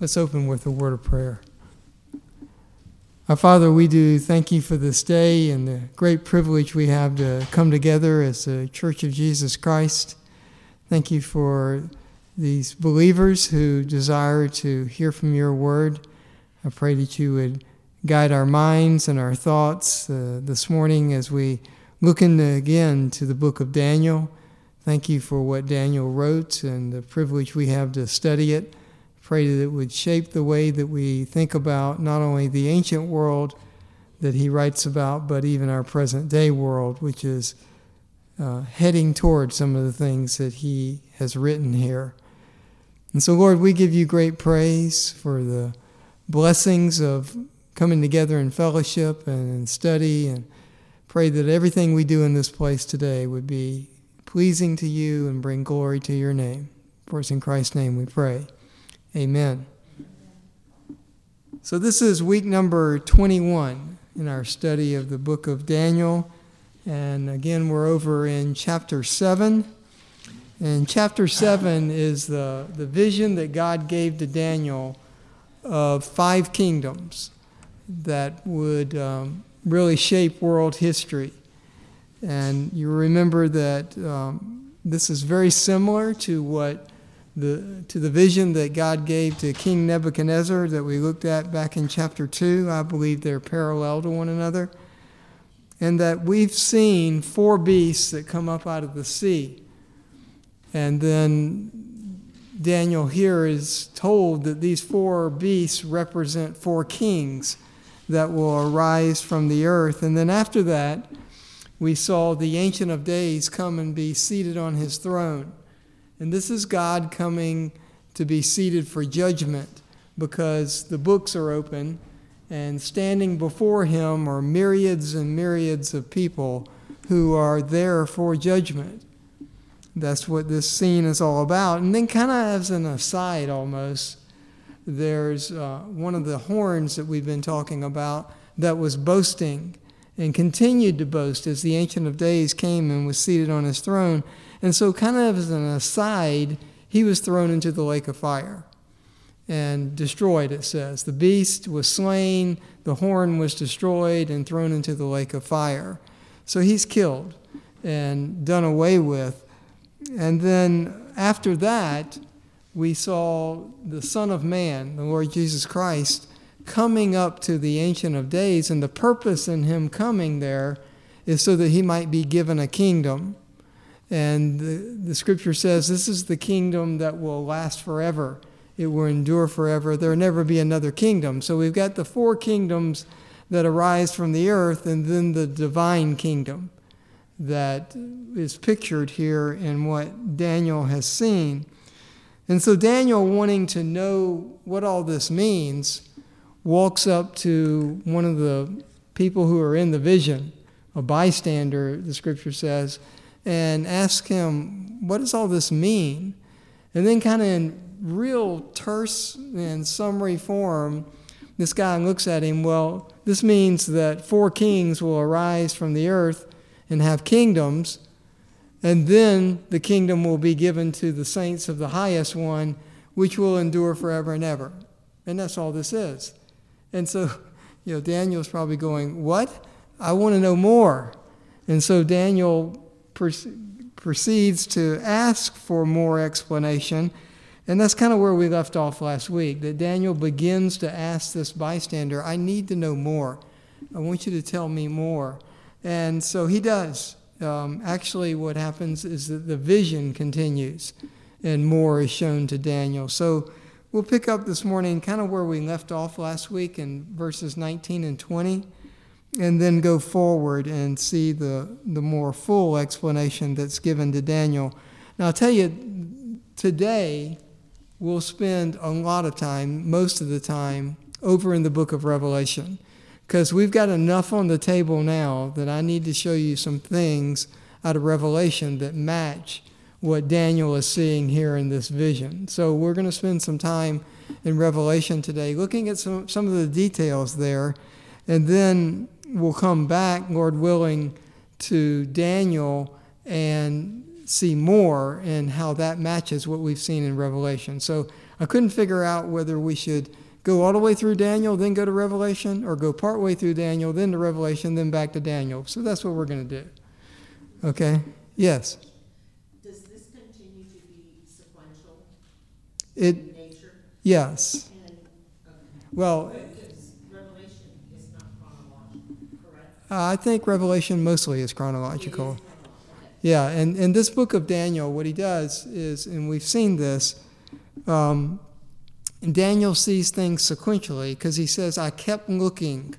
Let's open with a word of prayer. Our Father, we do thank you for this day and the great privilege we have to come together as the Church of Jesus Christ. Thank you for these believers who desire to hear from your word. I pray that you would guide our minds and our thoughts uh, this morning as we look into again to the book of Daniel. Thank you for what Daniel wrote and the privilege we have to study it. Pray that it would shape the way that we think about not only the ancient world that he writes about, but even our present day world, which is uh, heading toward some of the things that he has written here. And so, Lord, we give you great praise for the blessings of coming together in fellowship and in study, and pray that everything we do in this place today would be pleasing to you and bring glory to your name. For it's in Christ's name we pray. Amen. So, this is week number 21 in our study of the book of Daniel. And again, we're over in chapter 7. And chapter 7 is the, the vision that God gave to Daniel of five kingdoms that would um, really shape world history. And you remember that um, this is very similar to what the, to the vision that God gave to King Nebuchadnezzar that we looked at back in chapter 2. I believe they're parallel to one another. And that we've seen four beasts that come up out of the sea. And then Daniel here is told that these four beasts represent four kings that will arise from the earth. And then after that, we saw the Ancient of Days come and be seated on his throne. And this is God coming to be seated for judgment because the books are open and standing before him are myriads and myriads of people who are there for judgment. That's what this scene is all about. And then, kind of as an aside almost, there's uh, one of the horns that we've been talking about that was boasting and continued to boast as the Ancient of Days came and was seated on his throne. And so, kind of as an aside, he was thrown into the lake of fire and destroyed, it says. The beast was slain, the horn was destroyed, and thrown into the lake of fire. So he's killed and done away with. And then after that, we saw the Son of Man, the Lord Jesus Christ, coming up to the Ancient of Days, and the purpose in him coming there is so that he might be given a kingdom. And the, the scripture says this is the kingdom that will last forever. It will endure forever. There will never be another kingdom. So we've got the four kingdoms that arise from the earth, and then the divine kingdom that is pictured here in what Daniel has seen. And so Daniel, wanting to know what all this means, walks up to one of the people who are in the vision, a bystander, the scripture says, and ask him, What does all this mean? And then, kind of in real terse and summary form, this guy looks at him, Well, this means that four kings will arise from the earth and have kingdoms, and then the kingdom will be given to the saints of the highest one, which will endure forever and ever. And that's all this is. And so, you know, Daniel's probably going, What? I want to know more. And so Daniel proceeds to ask for more explanation. And that's kind of where we left off last week that Daniel begins to ask this bystander, I need to know more. I want you to tell me more. And so he does. Um, actually, what happens is that the vision continues and more is shown to Daniel. So we'll pick up this morning kind of where we left off last week in verses 19 and 20, and then go forward and see the, the more full explanation that's given to Daniel. Now, I'll tell you, today we'll spend a lot of time, most of the time, over in the book of Revelation because we've got enough on the table now that I need to show you some things out of Revelation that match what Daniel is seeing here in this vision. So we're going to spend some time in Revelation today looking at some, some of the details there, and then we'll come back, Lord willing, to Daniel and see more and how that matches what we've seen in Revelation. So I couldn't figure out whether we should go all the way through Daniel, then go to Revelation, or go part way through Daniel, then to Revelation, then back to Daniel. So that's what we're going to do. Okay? Yes. Does this continue to be sequential It nature? yes. And, okay, Well, because Revelation is not chronological, correct? I think Revelation mostly is chronological. is chronological, okay. Yeah, and in this book of Daniel, what he does is, and we've seen this, um, Daniel sees things sequentially because he says, I kept looking,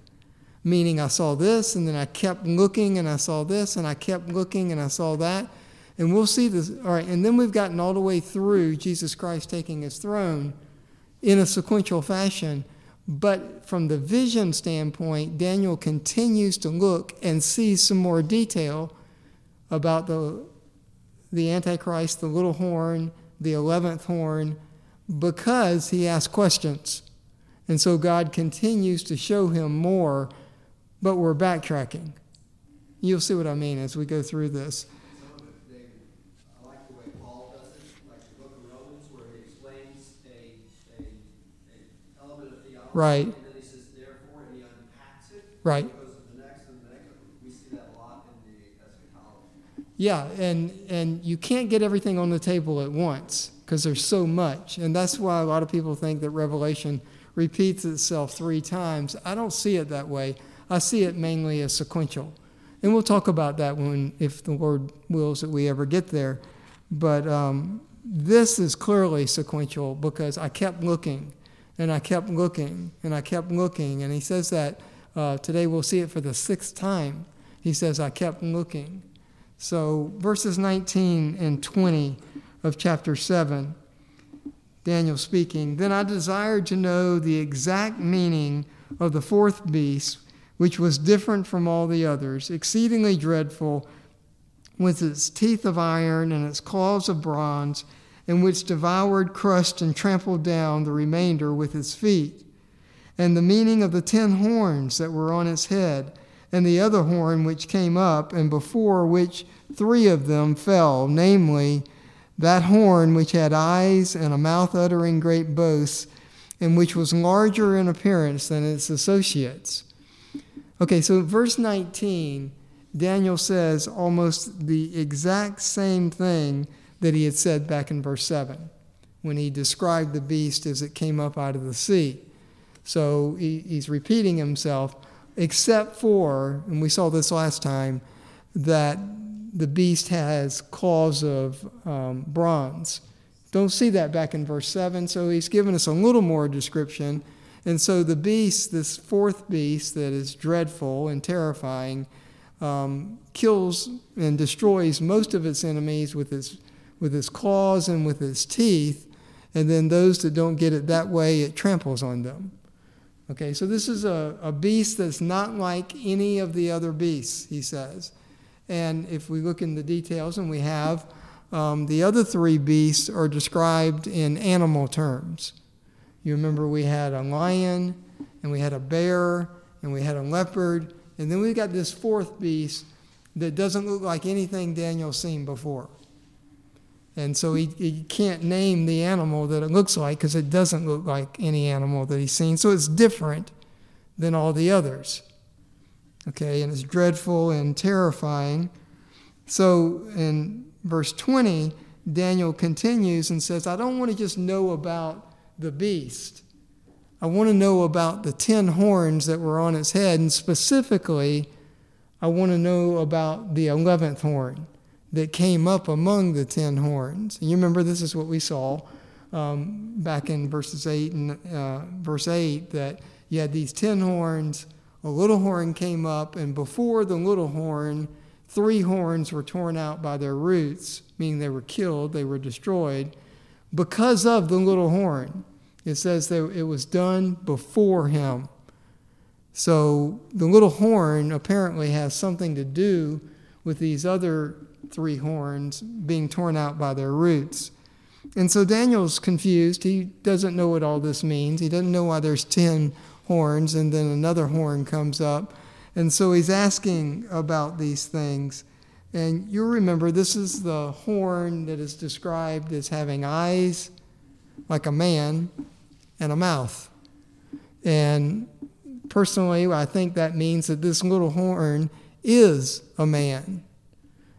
meaning I saw this, and then I kept looking, and I saw this, and I kept looking, and I saw that. And we'll see this. All right, and then we've gotten all the way through Jesus Christ taking his throne in a sequential fashion. But from the vision standpoint, Daniel continues to look and see some more detail about the, the Antichrist, the little horn, the 11th horn, because he asks questions. And so God continues to show him more, but we're backtracking. You'll see what I mean as we go through this. Some of it, David, I like the way Paul does it, like the book of Romans, where he explains a, a, a element of theology. Right. And then he says, therefore, and he unpacks it. Right. He goes to the next and the next. We see that a lot in the eschatology. Yeah, and, and you can't get everything on the table at once because there's so much. And that's why a lot of people think that Revelation repeats itself three times. I don't see it that way. I see it mainly as sequential. And we'll talk about that when, if the Lord wills that we ever get there. But um, this is clearly sequential because I kept looking and I kept looking and I kept looking. And he says that uh, today we'll see it for the sixth time. He says, I kept looking. So, verses 19 and 20 of chapter 7, Daniel speaking, Then I desired to know the exact meaning of the fourth beast, which was different from all the others, exceedingly dreadful, with its teeth of iron and its claws of bronze, and which devoured, crushed, and trampled down the remainder with its feet. And the meaning of the ten horns that were on its head, and the other horn which came up, and before which three of them fell, namely, that horn which had eyes and a mouth uttering great boasts, and which was larger in appearance than its associates. Okay, so verse 19, Daniel says almost the exact same thing that he had said back in verse 7 when he described the beast as it came up out of the sea. So he, he's repeating himself, except for, and we saw this last time, that the beast has claws of um, bronze. Don't see that back in verse 7, so he's given us a little more description. And so the beast, this fourth beast that is dreadful and terrifying, um, kills and destroys most of its enemies with its, with its claws and with its teeth. And then those that don't get it that way, it tramples on them. Okay, so this is a, a beast that's not like any of the other beasts, he says. And if we look in the details, and we have, um, the other three beasts are described in animal terms. You remember we had a lion, and we had a bear, and we had a leopard, and then we got this fourth beast that doesn't look like anything Daniel's seen before. And so he, he can't name the animal that it looks like because it doesn't look like any animal that he's seen. So it's different than all the others. Okay, and it's dreadful and terrifying. So in verse 20, Daniel continues and says, I don't want to just know about the beast. I want to know about the ten horns that were on its head, and specifically, I want to know about the eleventh horn that came up among the ten horns. And you remember this is what we saw um, back in verses eight and uh, verse eight that you had these ten horns. A little horn came up, and before the little horn, three horns were torn out by their roots, meaning they were killed, they were destroyed, because of the little horn. It says that it was done before him. So the little horn apparently has something to do with these other three horns being torn out by their roots. And so Daniel's confused. He doesn't know what all this means. He doesn't know why there's 10 horns and then another horn comes up. And so he's asking about these things. And you'll remember this is the horn that is described as having eyes, like a man and a mouth. And personally, I think that means that this little horn is a man.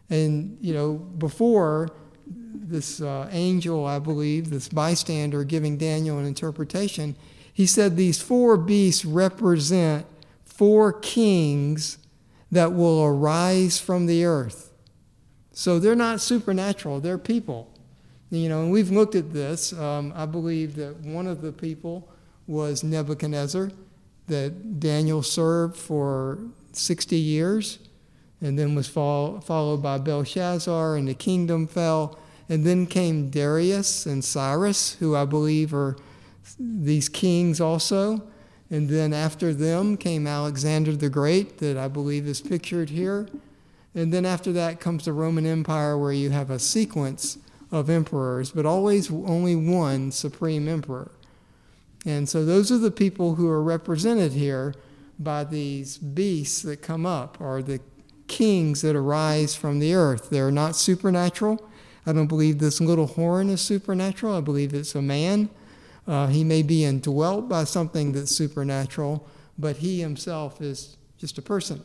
And, you know, before this uh, angel, I believe, this bystander giving Daniel an interpretation, he said these four beasts represent four kings that will arise from the earth. So they're not supernatural, they're people. You know, and we've looked at this. Um, I believe that one of the people was Nebuchadnezzar, that Daniel served for 60 years, and then was fol- followed by Belshazzar, and the kingdom fell. And then came Darius and Cyrus, who I believe are these kings also. And then after them came Alexander the Great, that I believe is pictured here. And then after that comes the Roman Empire, where you have a sequence of emperors, but always only one supreme emperor. And so those are the people who are represented here by these beasts that come up, or the kings that arise from the earth. They're not supernatural. I don't believe this little horn is supernatural. I believe it's a man. Uh, he may be indwelt by something that's supernatural, but he himself is just a person.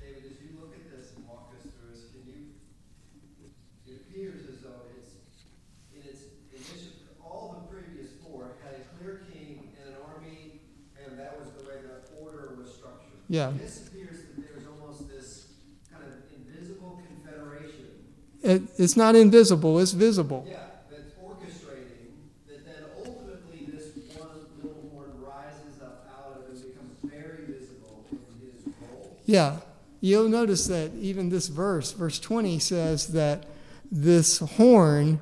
David, as you look at this and walk us through this, can you, it appears as though it's, in its initial, all the previous four had a clear king and an army, and that was the way the order was structured. Yeah. This appears that there's almost this kind of invisible confederation, It, it's not invisible, it's visible. yeah, that's orchestrating, that then ultimately this one little horn rises up out of and becomes very visible in his role. Yeah, you'll notice that even this verse, verse 20, says that this horn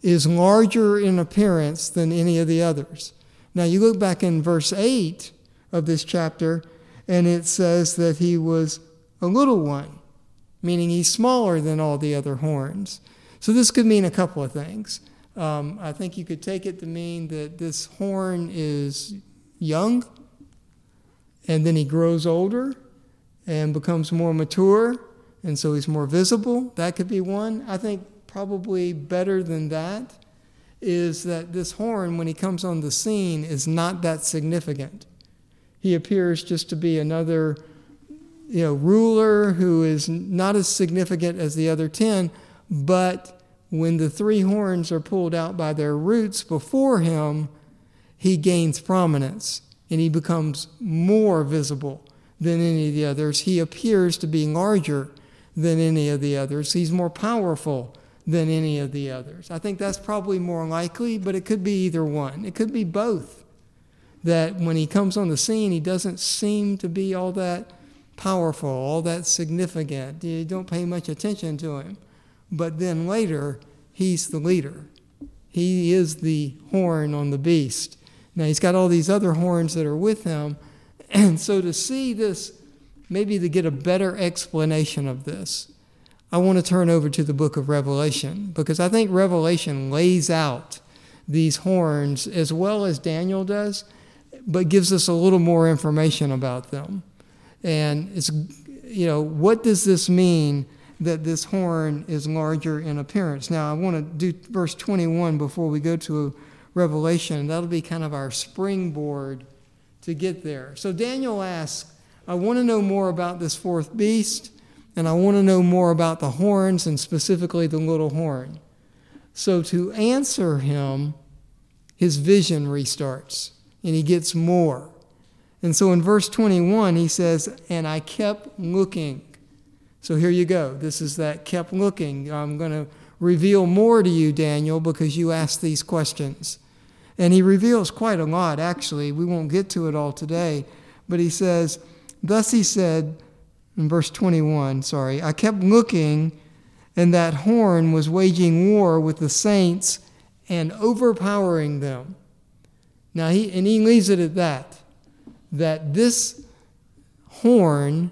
is larger in appearance than any of the others. Now, you look back in verse 8 of this chapter, and it says that he was a little one, meaning he's smaller than all the other horns. So, this could mean a couple of things. Um, I think you could take it to mean that this horn is young, and then he grows older and becomes more mature, and so he's more visible. That could be one. I think probably better than that is that this horn, when he comes on the scene, is not that significant. He appears just to be another, you know, ruler who is not as significant as the other ten, but when the three horns are pulled out by their roots before him, he gains prominence and he becomes more visible than any of the others. He appears to be larger than any of the others. He's more powerful than any of the others. I think that's probably more likely, but it could be either one. It could be both. That when he comes on the scene, he doesn't seem to be all that powerful, all that significant. You don't pay much attention to him. But then later, he's the leader. He is the horn on the beast. Now, he's got all these other horns that are with him. And so, to see this, maybe to get a better explanation of this, I want to turn over to the book of Revelation because I think Revelation lays out these horns as well as Daniel does, but gives us a little more information about them. And it's, you know, what does this mean that this horn is larger in appearance? Now, I want to do verse 21 before we go to Revelation. That'll be kind of our springboard to get there. So Daniel asks, I want to know more about this fourth beast, and I want to know more about the horns and specifically the little horn. So to answer him, his vision restarts and he gets more. And so in verse 21, he says, And I kept looking. So here you go. This is that kept looking. I'm going to reveal more to you, Daniel, because you asked these questions. And he reveals quite a lot, actually. We won't get to it all today. But he says, Thus he said, in verse 21, sorry, I kept looking, and that horn was waging war with the saints and overpowering them. Now, he, and he leaves it at that, that this horn,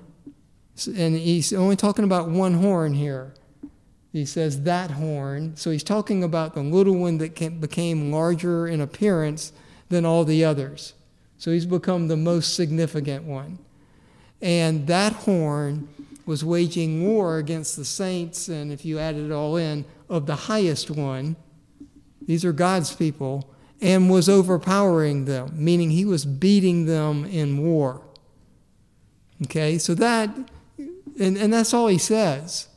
and he's only talking about one horn here. He says that horn. So he's talking about the little one that became larger in appearance than all the others. So he's become the most significant one. And that horn was waging war against the saints, and if you add it all in, of the highest one. These are God's people, and was overpowering them, meaning he was beating them in war. Okay, so that, and, and that's all he says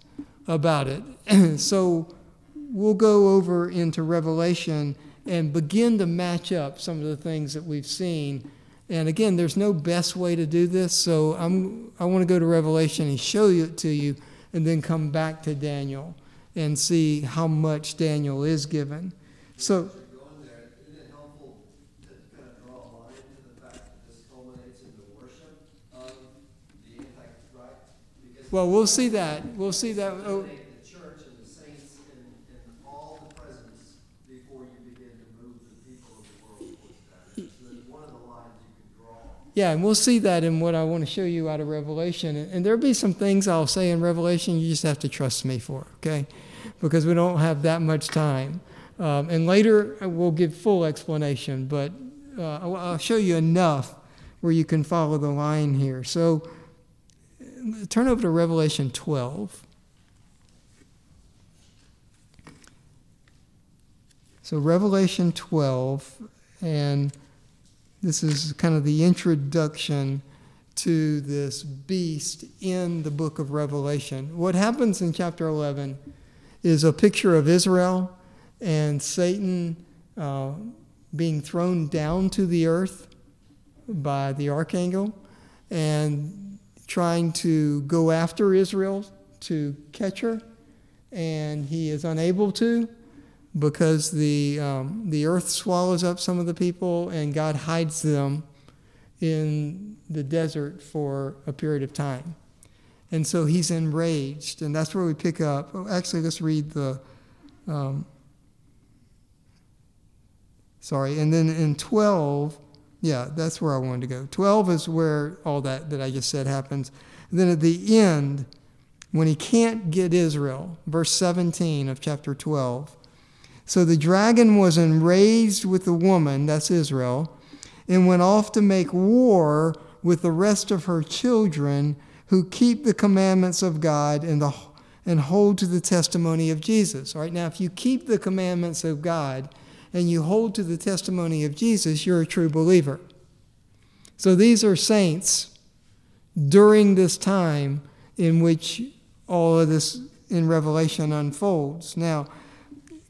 about it. so we'll go over into Revelation and begin to match up some of the things that we've seen. And again, there's no best way to do this, so I'm, I want to go to Revelation and show it to you, and then come back to Daniel and see how much Daniel is given. So, Going there, isn't it helpful to kind of draw a line to the fact that this culminates in the worship of the Antichrist? Because well, we'll see that. We'll see that. Oh, eliminate the church and the saints and, and all the presence before you begin to move the people of the world towards that. So that's one of the lines you can draw. Yeah, and we'll see that in what I want to show you out of Revelation. And, and there'll be some things I'll say in Revelation you just have to trust me for, okay? Because we don't have that much time. Um, and later uh, we'll give full explanation, but uh, I'll, show you enough where you can follow the line here. So turn over to Revelation 12. So, Revelation 12, and this is kind of the introduction to this beast in the book of Revelation. What happens in chapter 11 is a picture of Israel and Satan uh, being thrown down to the earth by the archangel and trying to go after Israel to catch her, and he is unable to because the, um, the earth swallows up some of the people and God hides them in the desert for a period of time. And so he's enraged, and that's where we pick up. Oh, actually, let's read the. Um, sorry, and then in 12, yeah, that's where I wanted to go. 12 is where all that that I just said happens. And then at the end, when he can't get Israel, verse 17 of chapter 12. So the dragon was enraged with the woman, that's Israel, and went off to make war with the rest of her children who keep the commandments of God and, the, and hold to the testimony of Jesus. All right, now if you keep the commandments of God and you hold to the testimony of Jesus, you're a true believer. So these are saints during this time in which all of this in Revelation unfolds. Now,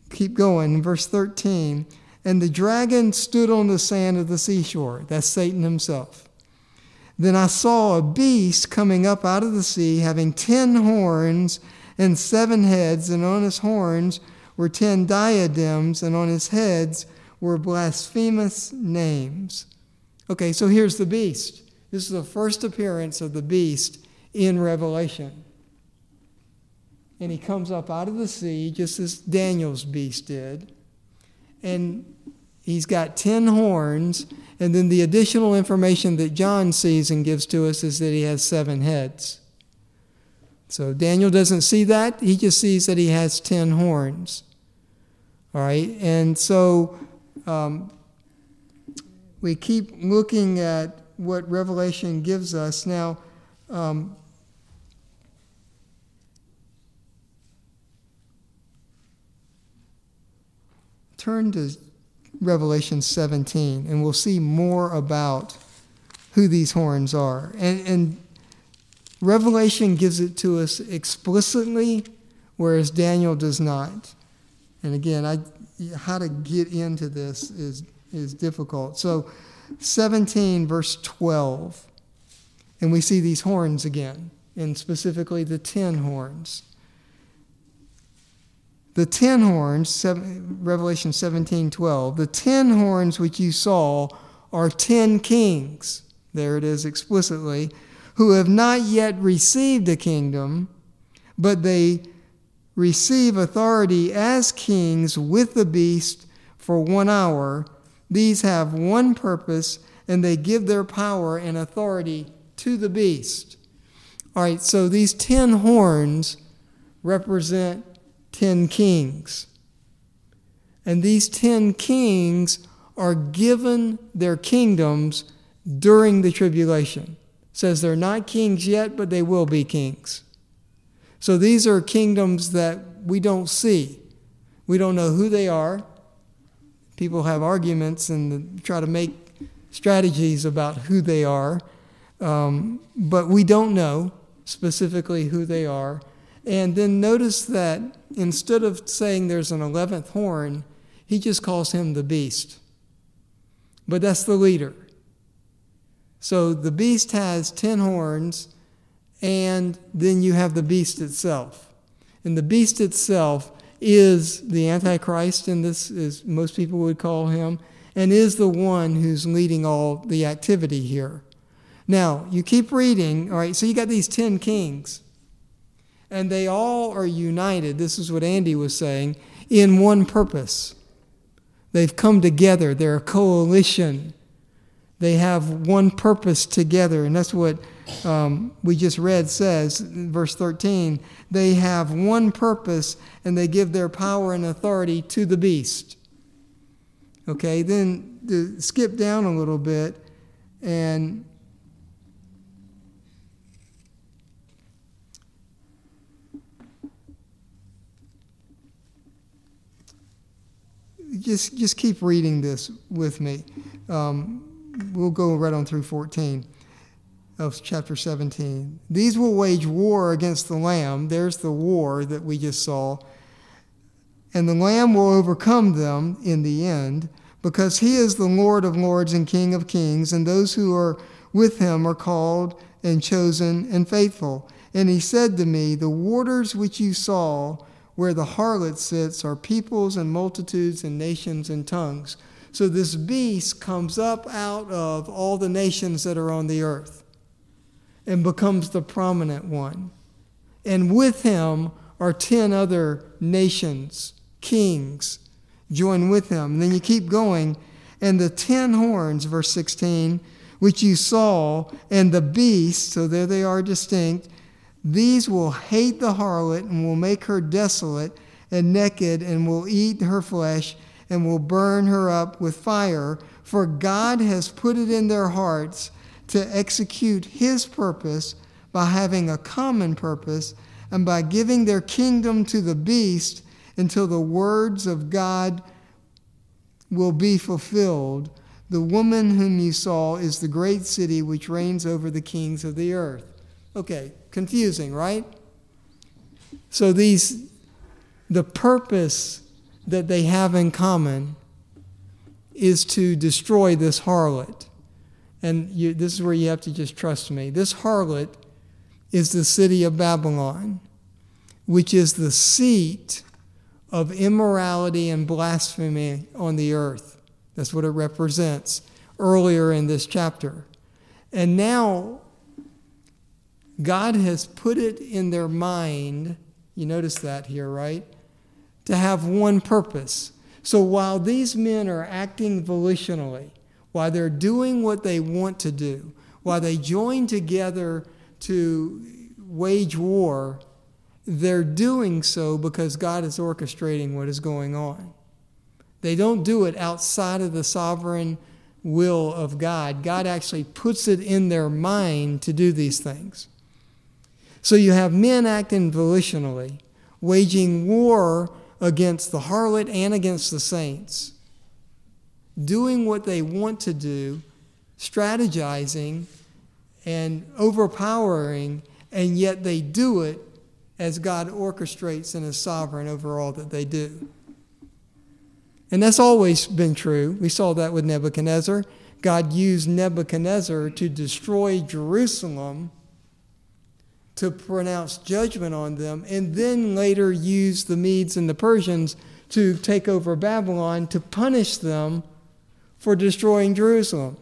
keep going. Verse 13. And the dragon stood on the sand of the seashore. That's Satan himself. Then I saw a beast coming up out of the sea, having ten horns and seven heads, and on his horns were ten diadems, and on his heads were blasphemous names. Okay, so here's the beast. This is the first appearance of the beast in Revelation. And he comes up out of the sea, just as Daniel's beast did. And he's got ten horns. And then the additional information that John sees and gives to us is that he has seven heads. So Daniel doesn't see that. He just sees that he has ten horns. All right. And so um, we keep looking at what Revelation gives us. Now, um, turn to Revelation 17, and we'll see more about who these horns are. And, and Revelation gives it to us explicitly, whereas Daniel does not. And again, I, how to get into this is, is difficult. So, 17, verse 12, and we see these horns again, and specifically the ten horns. The ten horns, seven, Revelation 17 12, the ten horns which you saw are ten kings, there it is explicitly, who have not yet received a kingdom, but they receive authority as kings with the beast for one hour. These have one purpose, and they give their power and authority to the beast. All right, so these ten horns represent ten kings. And these ten kings are given their kingdoms during the tribulation. Says they're not kings yet, but they will be kings. So these are kingdoms that we don't see. We don't know who they are. people have arguments and try to make strategies about who they are, um, but we don't know specifically who they are. And then notice that instead of saying there's an 11th horn, he just calls him the beast. But that's the leader. So the beast has 10 horns, and then you have the beast itself. And the beast itself is the Antichrist, and this is most people would call him, and is the one who's leading all the activity here. Now, you keep reading, all right, so you got these 10 kings, and they all are united. This is what Andy was saying in one purpose. They've come together, they're a coalition. They have one purpose together, and that's what um, we just read says, verse 13. They have one purpose, and they give their power and authority to the beast. Okay, then to skip down a little bit and just just keep reading this with me. Um, we'll go right on through 14 of chapter 17. These will wage war against the Lamb. There's the war that we just saw. And the Lamb will overcome them in the end, because he is the Lord of lords and King of kings, and those who are with him are called and chosen and faithful. And he said to me, The waters which you saw, where the harlot sits are peoples and multitudes and nations and tongues. So this beast comes up out of all the nations that are on the earth and becomes the prominent one. And with him are 10 other nations, kings, join with him. And then you keep going, and the 10 horns, verse 16, which you saw, and the beast, so there they are distinct, these will hate the harlot and will make her desolate and naked and will eat her flesh and will burn her up with fire. For God has put it in their hearts to execute his purpose by having a common purpose and by giving their kingdom to the beast until the words of God will be fulfilled. The woman whom you saw is the great city which reigns over the kings of the earth. Okay, confusing, right? So these the purpose that they have in common is to destroy this harlot. And you, this is where you have to just trust me. This harlot is the city of Babylon, which is the seat of immorality and blasphemy on the earth. That's what it represents earlier in this chapter. And now God has put it in their mind, you notice that here, right? To have one purpose. So while these men are acting volitionally, while they're doing what they want to do, while they join together to wage war, they're doing so because God is orchestrating what is going on. They don't do it outside of the sovereign will of God. God actually puts it in their mind to do these things. So you have men acting volitionally, waging war against the harlot and against the saints, doing what they want to do, strategizing and overpowering, and yet they do it as God orchestrates and is sovereign over all that they do. And that's always been true. We saw that with Nebuchadnezzar. God used Nebuchadnezzar to destroy Jerusalem to pronounce judgment on them, and then later use the Medes and the Persians to take over Babylon to punish them for destroying Jerusalem,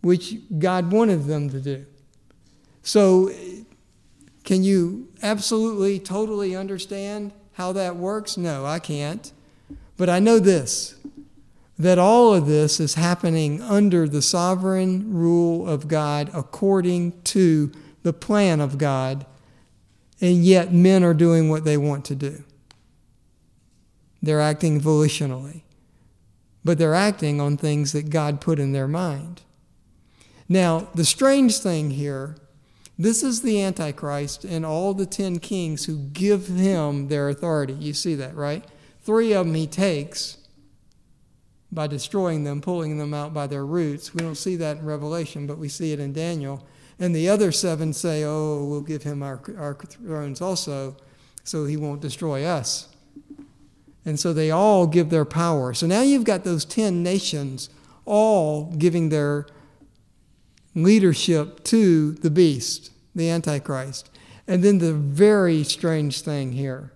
which God wanted them to do. So, can you absolutely, totally understand how that works? No, I can't. But I know this that all of this is happening under the sovereign rule of God according to the plan of God, and yet men are doing what they want to do. They're acting volitionally, but they're acting on things that God put in their mind. Now, the strange thing here this is the Antichrist and all the ten kings who give him their authority. You see that, right? Three of them he takes by destroying them, pulling them out by their roots. We don't see that in Revelation, but we see it in Daniel. And the other seven say, Oh, we'll give him our, our thrones also, so he won't destroy us. And so they all give their power. So now you've got those 10 nations all giving their leadership to the beast, the Antichrist. And then the very strange thing here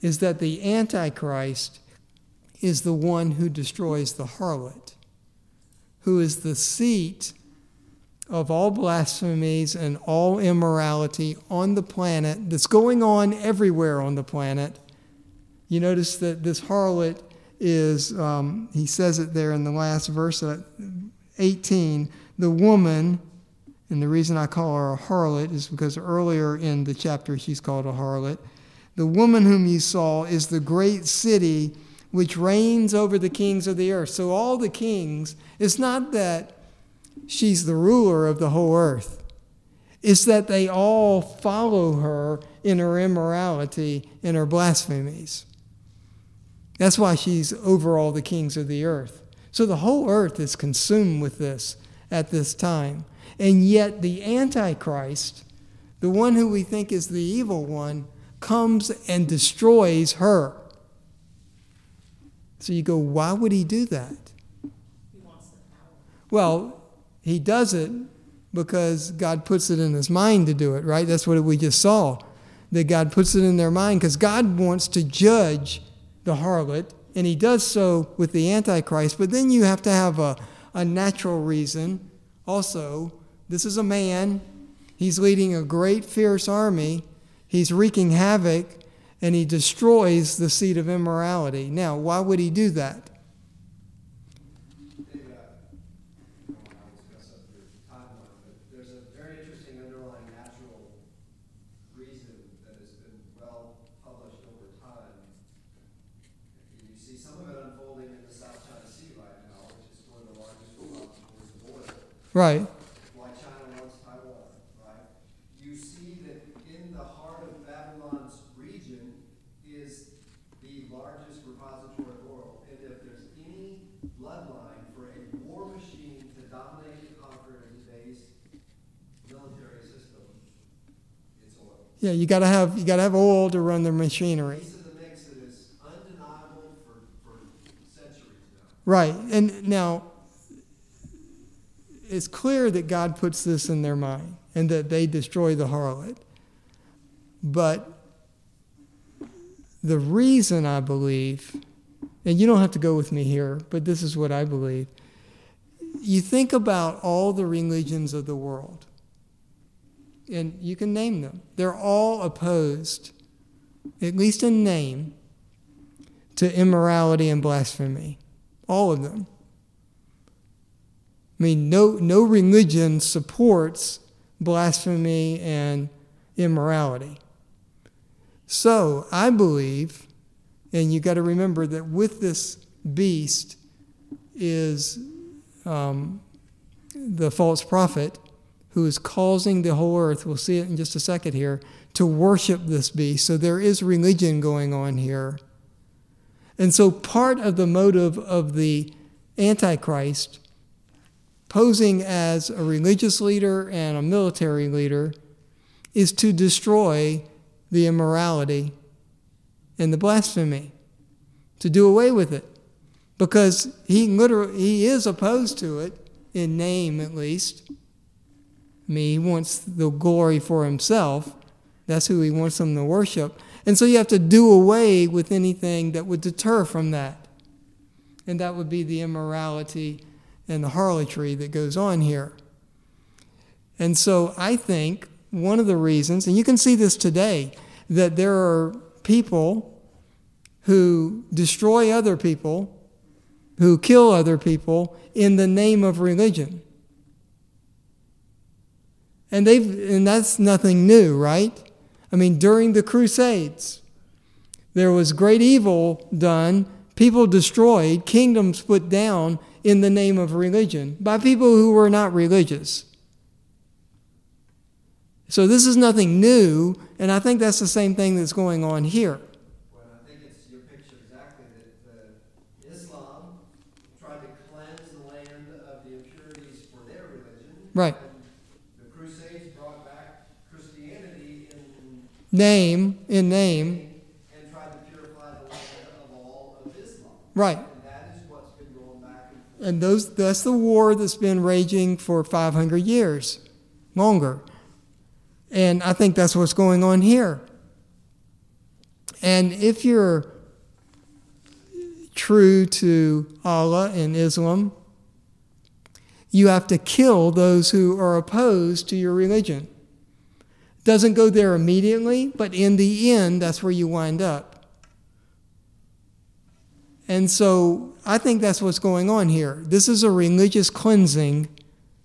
is that the Antichrist is the one who destroys the harlot, who is the seat of all blasphemies and all immorality on the planet that's going on everywhere on the planet. You notice that this harlot is, um, he says it there in the last verse, uh, 18, the woman, and the reason I call her a harlot is because earlier in the chapter she's called a harlot. The woman whom you saw is the great city which reigns over the kings of the earth. So, all the kings, it's not that she's the ruler of the whole earth, it's that they all follow her in her immorality and her blasphemies. That's why she's over all the kings of the earth. So, the whole earth is consumed with this at this time. And yet, the Antichrist, the one who we think is the evil one, comes and destroys her. So you go, why would he do that? Well, he does it because God puts it in his mind to do it, right? That's what we just saw. That God puts it in their mind because God wants to judge the harlot, and he does so with the Antichrist. But then you have to have a, a natural reason also. This is a man, he's leading a great, fierce army, he's wreaking havoc and he destroys the seed of immorality. Now, why would he do that? Maybe I don't want to discuss up your timeline, but there's a very interesting underlying natural reason that has been well published over time. You see some of it unfolding in the South China Sea right now, which is one of the largest repositories of oil. Right. why China wants Taiwan, right? You see that in the heart of Babylon's region is the largest repository of oil. And if there's any bloodline for a war machine to dominate and conquer in today's military system, it's oil. Yeah, you got to have you got to have oil to run the machinery. Piece of the mix that is undeniable for, for. Right. And now it's clear that God puts this in their mind and that they destroy the harlot. But the reason I believe, and you don't have to go with me here, but this is what I believe. You think about all the religions of the world, and you can name them. They're all opposed, at least in name, to immorality and blasphemy. All of them. I mean, no, no religion supports blasphemy and immorality. So I believe, and you got to remember that with this beast is um, the false prophet who is causing the whole earth, we'll see it in just a second here, to worship this beast. So there is religion going on here. And so part of the motive of the Antichrist posing as a religious leader and a military leader is to destroy the immorality and the blasphemy, to do away with it. Because he literally he is opposed to it, in name at least. I mean, he wants the glory for himself. That's who he wants them to worship. And so you have to do away with anything that would deter from that. And that would be the immorality and the harlotry that goes on here. And so I think one of the reasons, and you can see this today, that there are people who destroy other people, who kill other people in the name of religion. And they've and that's nothing new, right? I mean, during the crusades, there was great evil done, people destroyed, kingdoms put down in the name of religion by people who were not religious. So this is nothing new, and I think that's the same thing that's going on here. Right. Name, in name. and tried to purify the land of all of Islam. Right. And that is what's been going back and forth. And those, that's the war that's been raging for 500 years, longer. And I think that's what's going on here. And if you're true to Allah and Islam, you have to kill those who are opposed to your religion. Doesn't go there immediately, but in the end, that's where you wind up. And so I think that's what's going on here. This is a religious cleansing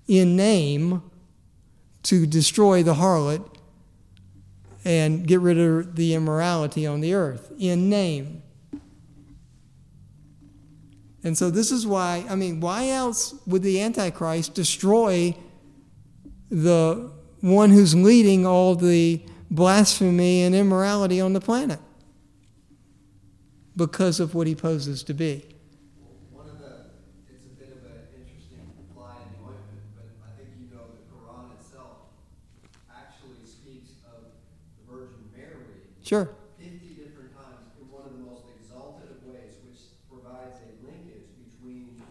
in name to destroy the harlot and get rid of the immorality on the earth in name. And so this is why, I mean, why else would the Antichrist destroy the one who's leading all the blasphemy and immorality on the planet? Because of what he poses to be. One of the, it's a bit of an interesting fly in the ointment, but I think you know the Quran itself actually speaks of the Virgin Mary Sure. 50 different times in one of the most exalted of ways, which provides a linkage between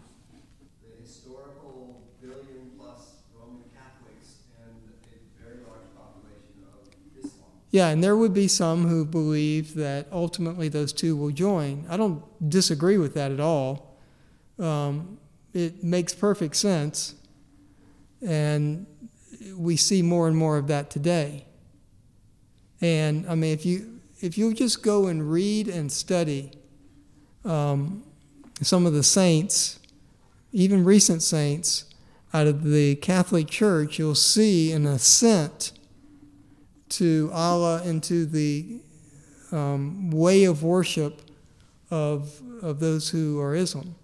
the historical billion plus Roman Catholics and a very large population of Islam. Yeah, and there would be some who believe that ultimately those two will join. I don't disagree with that at all. Um, it makes perfect sense. And we see more and more of that today. And I mean, if you if you just go and read and study um, some of the saints, even recent saints out of the Catholic Church, you'll see an ascent to Allah and to the um, way of worship of of those who are Islam.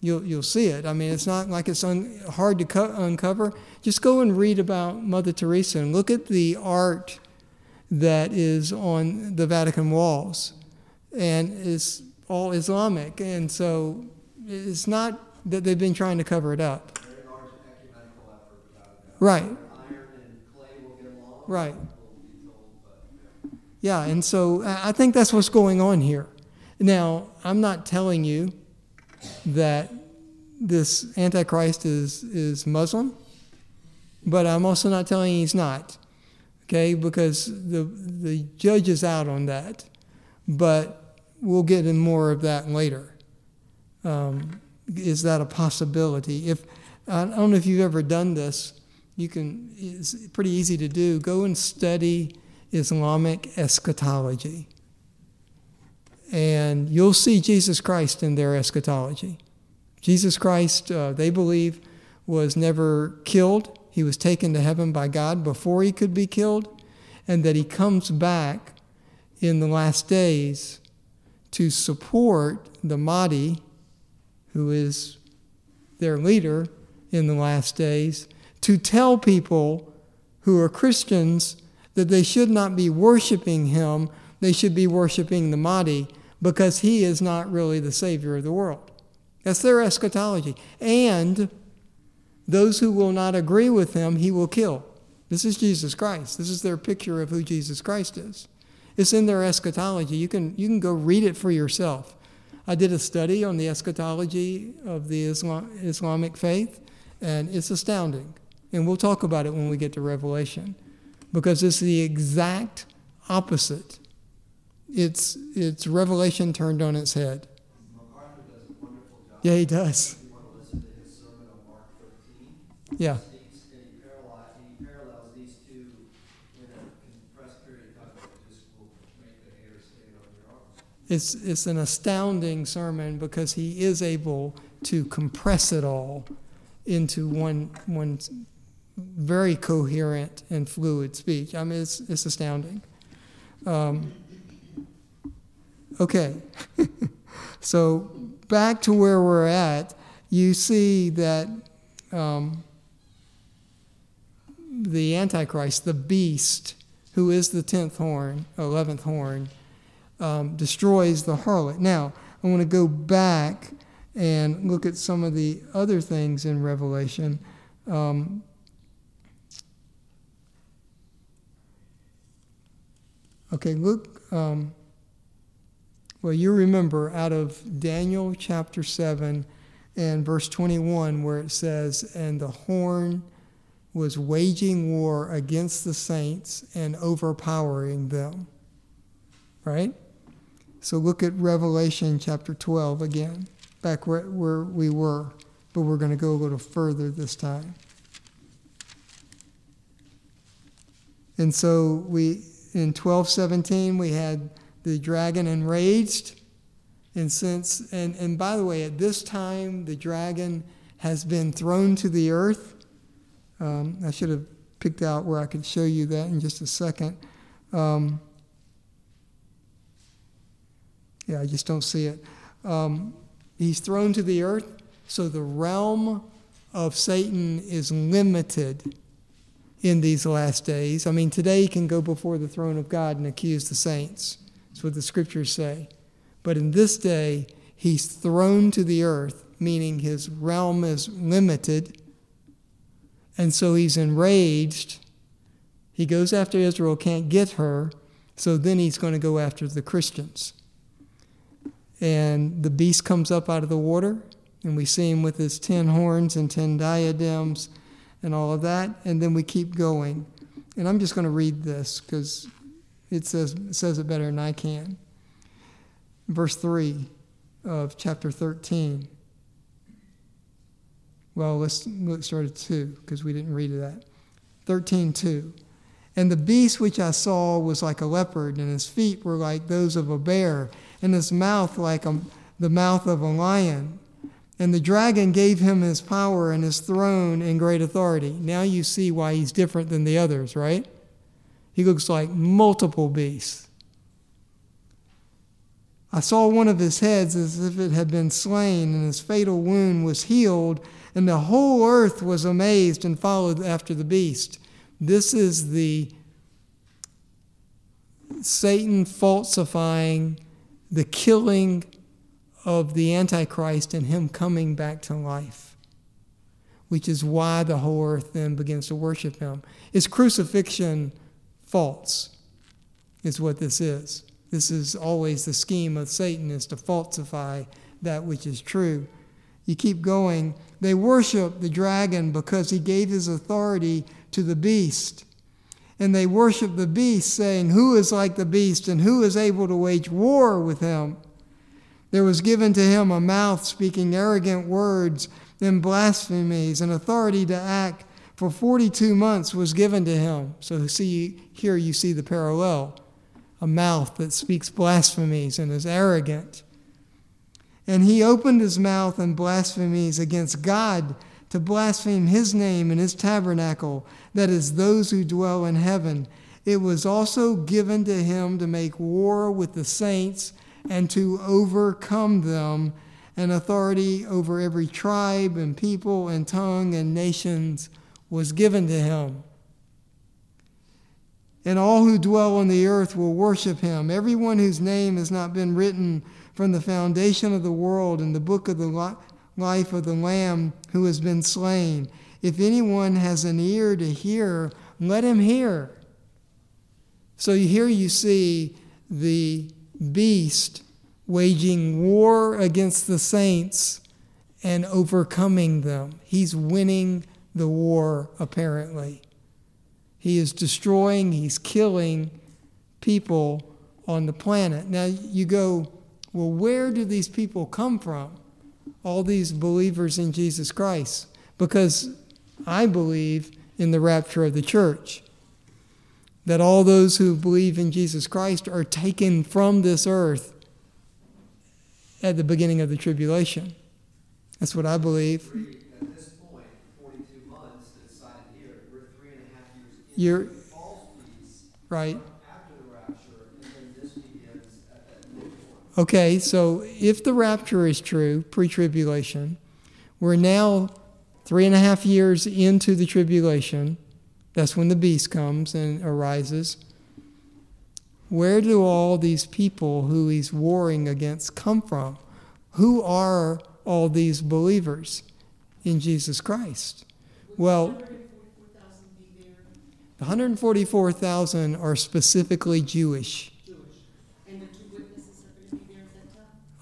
You'll you'll see it. I mean, it's not like it's un, hard to co- uncover. Just go and read about Mother Teresa and look at the art that is on the Vatican walls, and it's all Islamic. And so it's not that they've been trying to cover it up. Very large ecumenical effort without a doubt. Right. Iron and clay will get along. Right. We'll be told, but yeah. And so I I think that's what's going on here. Now, I'm not telling you that this Antichrist is, is Muslim, but I'm also not telling you he's not, okay, because the, the judge is out on that. But we'll get in more of that later. Um, is that a possibility? If I don't know if you've ever done this, you can. It's pretty easy to do. Go and study Islamic eschatology. And you'll see Jesus Christ in their eschatology. Jesus Christ, uh, they believe, was never killed. He was taken to heaven by God before he could be killed, and that he comes back in the last days to support the Mahdi, who is their leader in the last days, to tell people who are Christians that they should not be worshiping him, they should be worshiping the Mahdi because he is not really the Savior of the world. That's their eschatology. And those who will not agree with him, he will kill. This is Jesus Christ. This is their picture of who Jesus Christ is. It's in their eschatology. You can, you can go read it for yourself. I did a study on the eschatology of the Islam, Islamic faith, and it's astounding. And we'll talk about it when we get to Revelation, because it's the exact opposite. It's, it's Revelation turned on its head. Yeah, he does. If you want to listen to his sermon on Mark 13, Yeah. It's, it's an astounding sermon because he is able to compress it all into one, one very coherent and fluid speech. I mean, it's, it's astounding. Um, okay. so, back to where we're at, you see that um, the Antichrist, the beast, who is the tenth horn, eleventh horn, um, destroys the harlot. Now, I want to go back and look at some of the other things in Revelation. Um, Okay, look. Um, well, you remember out of Daniel chapter 7 and verse 21, where it says, And the horn was waging war against the saints and overpowering them. Right? So look at Revelation chapter 12 again, back where, where we were, but we're going to go a little further this time. And so we in 1217 we had the dragon enraged. And since and, and by the way at this time the dragon has been thrown to the earth. Um, i should have picked out where i could show you that in just a second. Um, yeah i just don't see it. Um, he's thrown to the earth so the realm of satan is limited in these last days. I mean, today he can go before the throne of God and accuse the saints. That's what the scriptures say. But in this day, he's thrown to the earth, meaning his realm is limited. And so he's enraged. He goes after Israel, can't get her. So then he's going to go after the Christians. And the beast comes up out of the water, and we see him with his ten horns and ten diadems and all of that, and then we keep going. And I'm just going to read this because it says, it says it better than I can. Verse 3 of chapter 13. Well, let's, let's start at 2 because we didn't read that. 13 2. And the beast which I saw was like a leopard, and his feet were like those of a bear, and his mouth like a, the mouth of a lion. And the dragon gave him his power and his throne and great authority. Now you see why he's different than the others, right? He looks like multiple beasts. I saw one of his heads as if it had been slain, and his fatal wound was healed, and the whole earth was amazed and followed after the beast. This is the Satan falsifying, the killing of the Antichrist and him coming back to life, which is why the whole earth then begins to worship him. Is crucifixion false? Is what this is. This is always the scheme of Satan is to falsify that which is true. You keep going. They worship the dragon because he gave his authority to the beast. And they worship the beast, saying, Who is like the beast, and who is able to wage war with him? There was given to him a mouth speaking arrogant words and blasphemies, and authority to act for 42 months was given to him. So see here you see the parallel. A mouth that speaks blasphemies and is arrogant. And he opened his mouth in blasphemies against God to blaspheme his name and his tabernacle, that is, those who dwell in heaven. It was also given to him to make war with the saints and to overcome them, and authority over every tribe and people and tongue and nations was given to him. And all who dwell on the earth will worship him. Everyone whose name has not been written from the foundation of the world in the book of the life of the Lamb who has been slain. If anyone has an ear to hear, let him hear. So here you see the beast waging war against the saints and overcoming them. He's winning the war, apparently. He is destroying, he's killing people on the planet. Now you go, well, where do these people come from? All these believers in Jesus Christ. Because I believe in the rapture of the church that all those who believe in Jesus Christ are taken from this earth at the beginning of the tribulation. That's what I believe. At this point, 42 months here, we're three and a half years You're, right. after the rapture, and then this begins at that midpoint. Okay, so if the rapture is true, pre tribulation, we're now three and a half years into the tribulation. That's when the beast comes and arises. Where do all these people who he's warring against come from? Who are all these believers in Jesus Christ? Well, The 144,000 are specifically Jewish.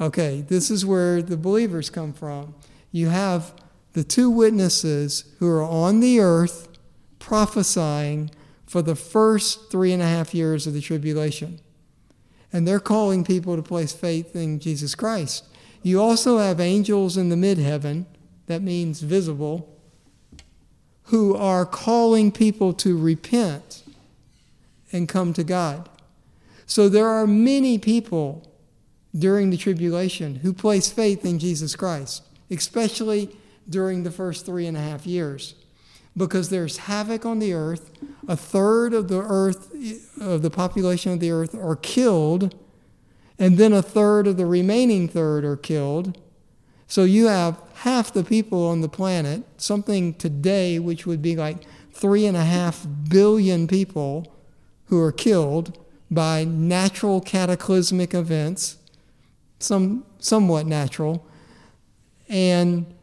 Okay, this is where the believers come from. You have the two witnesses who are on the earth prophesying for the first three and a half years of the tribulation. And they're calling people to place faith in Jesus Christ. You also have angels in the mid heaven, that means visible, who are calling people to repent and come to God. So there are many people during the tribulation who place faith in Jesus Christ, especially during the first three and a half years. Because there's havoc on the earth. A third of the earth, of the population of the earth, are killed, and then a third of the remaining third are killed. So you have half the people on the planet, something today which would be like three and a half billion people who are killed by natural cataclysmic events, some somewhat natural. And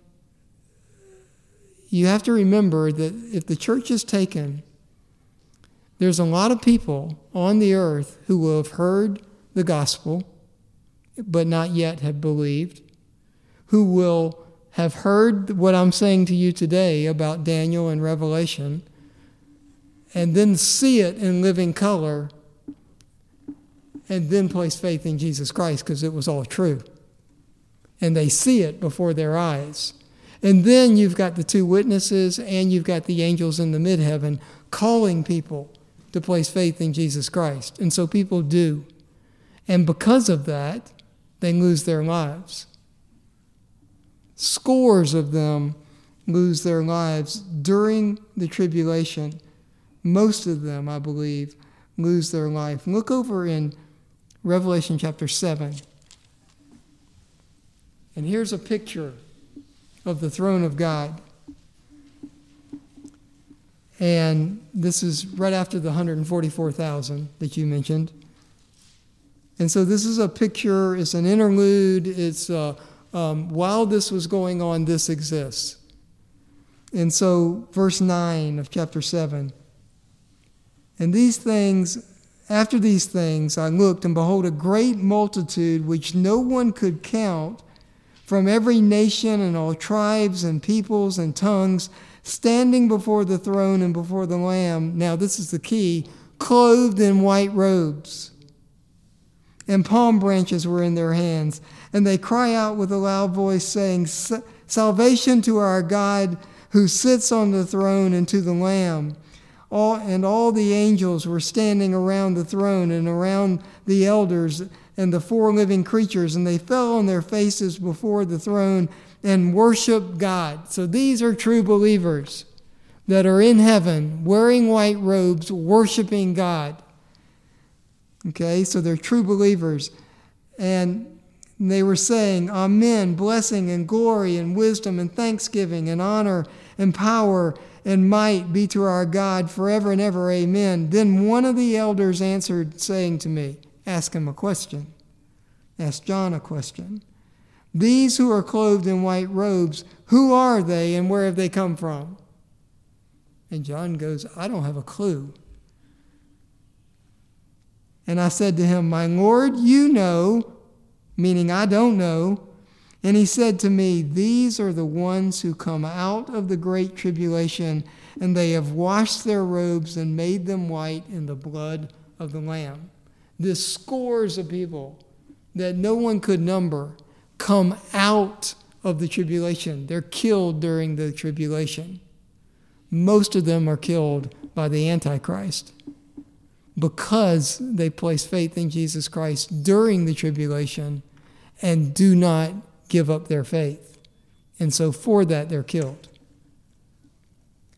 you have to remember that if the church is taken, there's a lot of people on the earth who will have heard the gospel, but not yet have believed who will have heard what I'm saying to you today about Daniel and Revelation, and then see it in living color, and then place faith in Jesus Christ because it was all true. And they see it before their eyes. And then you've got the two witnesses, and you've got the angels in the midheaven calling people to place faith in Jesus Christ. And so people do. And because of that, they lose their lives. Scores of them lose their lives during the tribulation. Most of them, I believe, lose their life. Look over in Revelation chapter 7. And here's a picture of the throne of God. And this is right after the 144,000 that you mentioned. And so this is a picture, it's an interlude, it's uh, um, while this was going on, this exists. And so, verse 9 of chapter 7 And these things, after these things, I looked, and behold, a great multitude which no one could count from every nation and all tribes and peoples and tongues, standing before the throne and before the Lamb. Now, this is the key clothed in white robes, and palm branches were in their hands and they cry out with a loud voice, saying, Salvation to our God who sits on the throne and to the Lamb. All, and all the angels were standing around the throne and around the elders and the four living creatures, and they fell on their faces before the throne and worshiped God. So these are true believers that are in heaven wearing white robes, worshiping God. Okay, so they're true believers. And they were saying, Amen, blessing and glory and wisdom and thanksgiving and honor and power and might be to our God forever and ever. Amen. Then one of the elders answered, saying to me, Ask him a question. Ask John a question. These who are clothed in white robes, who are they and where have they come from? And John goes, I don't have a clue. And I said to him, My Lord, you know meaning I don't know. And he said to me, These are the ones who come out of the great tribulation, and they have washed their robes and made them white in the blood of the Lamb. This scores of people that no one could number come out of the tribulation. They're killed during the tribulation. Most of them are killed by the Antichrist because they place faith in Jesus Christ during the tribulation and do not give up their faith. And so for that, they're killed.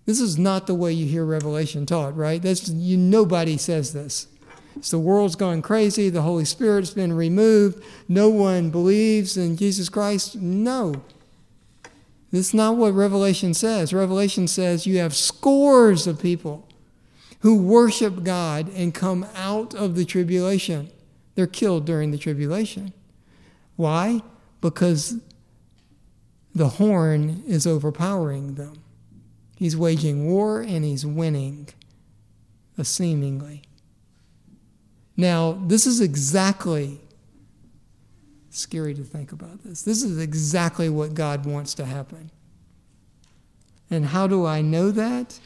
This is not the way you hear Revelation taught, right? That's, you, nobody says this. The world's gone crazy. The Holy Spirit's been removed. No one believes in Jesus Christ. No. That's not what Revelation says. Revelation says you have scores of people who worship God and come out of the tribulation. They're killed during the tribulation. Why? Because the horn is overpowering them. He's waging war and he's winning. seemingly. Now, this is exactly scary to think about this. This is exactly what God wants to happen. And how do I know that?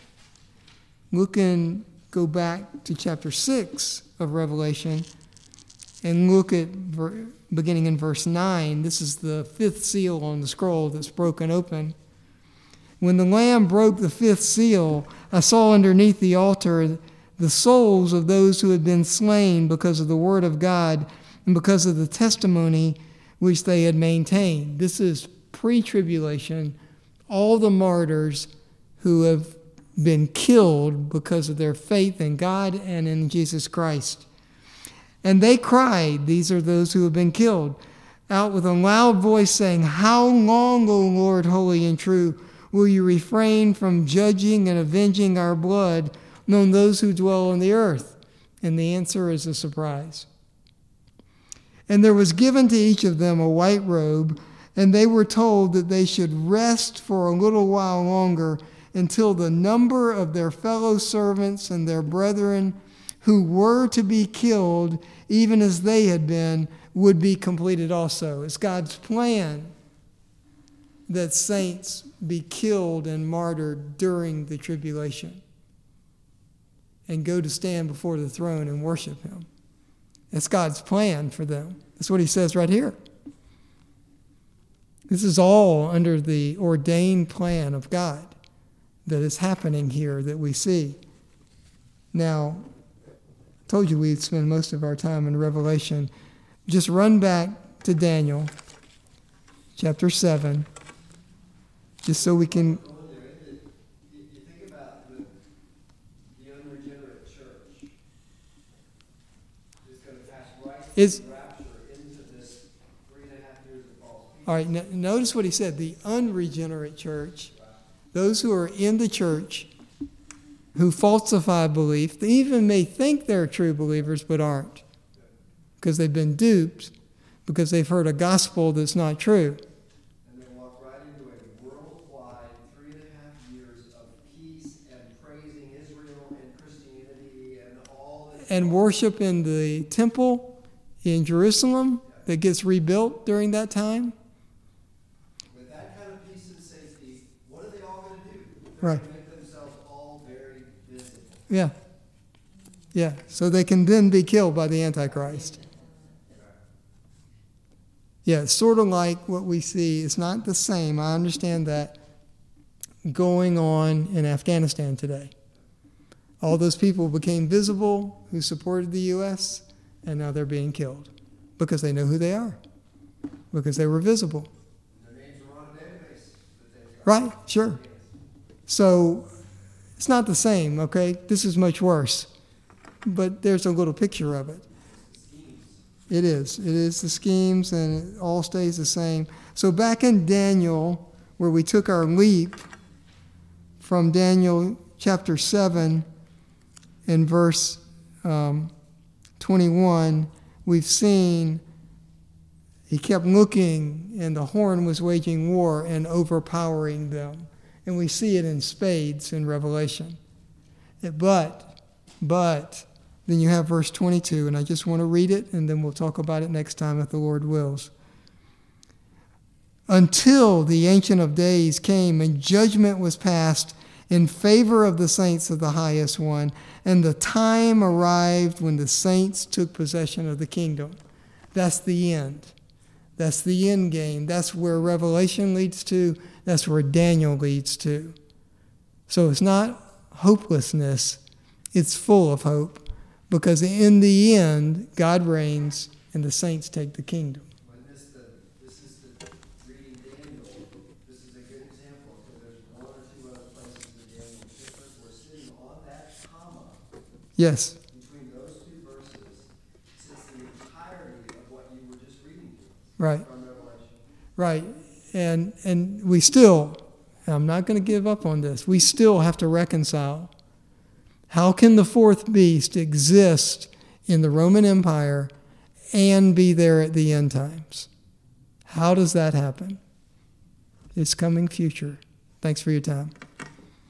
Look and go back to chapter 6 of Revelation and look at beginning in verse 9. This is the fifth seal on the scroll that's broken open. When the Lamb broke the fifth seal, I saw underneath the altar the souls of those who had been slain because of the word of God and because of the testimony which they had maintained. This is pre tribulation, all the martyrs who have been killed because of their faith in God and in Jesus Christ. And they cried, these are those who have been killed, out with a loud voice, saying, How long, O Lord, holy and true, will you refrain from judging and avenging our blood on those who dwell on the earth? And the answer is a surprise. And there was given to each of them a white robe, and they were told that they should rest for a little while longer until the number of their fellow servants and their brethren who were to be killed, even as they had been, would be completed also. It's God's plan that saints be killed and martyred during the tribulation and go to stand before the throne and worship Him. That's God's plan for them. That's what He says right here. This is all under the ordained plan of God that is happening here that we see. Now, I told you we'd spend most of our time in Revelation. Just run back to Daniel chapter 7, just so we can. Going there, it- You you think about the, the unregenerate church. Is gonna pass right Is- through the rapture into this three and a half years of false peace. All right, no, notice what he said the unregenerate church, those who are in the church, who falsify belief, they even may think they're true believers but aren't because they've been duped because they've heard a gospel that's not true. And they walk right into a worldwide three and a half years of peace and praising Israel and Christianity and all. And worship in the temple in Jerusalem that gets rebuilt during that time. With that kind of peace and safety, what are they all gonna do? They're Right. make themselves all very visible. Yeah. Yeah. So they can then be killed by the Antichrist. Yeah, it's sort of like what we see. It's not the same. I understand that going on in Afghanistan today. All those people became visible who supported the U.S., and now they're being killed because they know who they are, because they were visible. Right? Sure. So it's not the same, okay? This is much worse. But there's a little picture of it. It is. It is the schemes, and it all stays the same. So back in Daniel, where we took our leap from Daniel chapter 7 and verse um, 21, we've seen he kept looking, and the horn was waging war and overpowering them. And we see it in spades in Revelation. Eh, but, but, then you have verse 22, and I just want to read it, and then we'll talk about it next time if the Lord wills. Until the Ancient of Days came and judgment was passed in favor of the saints of the highest one, and the time arrived when the saints took possession of the kingdom. That's the end. That's the end game. That's where Revelation leads to. That's where Daniel leads to. So it's not hopelessness, it's full of hope because in the end, God reigns and the saints take the kingdom. When this, the, this is the, reading Daniel, this is a good example, because there's one or two other places in Daniel different, we're sitting on that comma Yes, between those two verses, sits the entirety of what you were just reading right, from Revelation. right. And, and we still, I'm not going to give up on this, we still have to reconcile. How can the fourth beast exist in the Roman Empire and be there at the end times? How does that happen? It's coming future. Thanks for your time.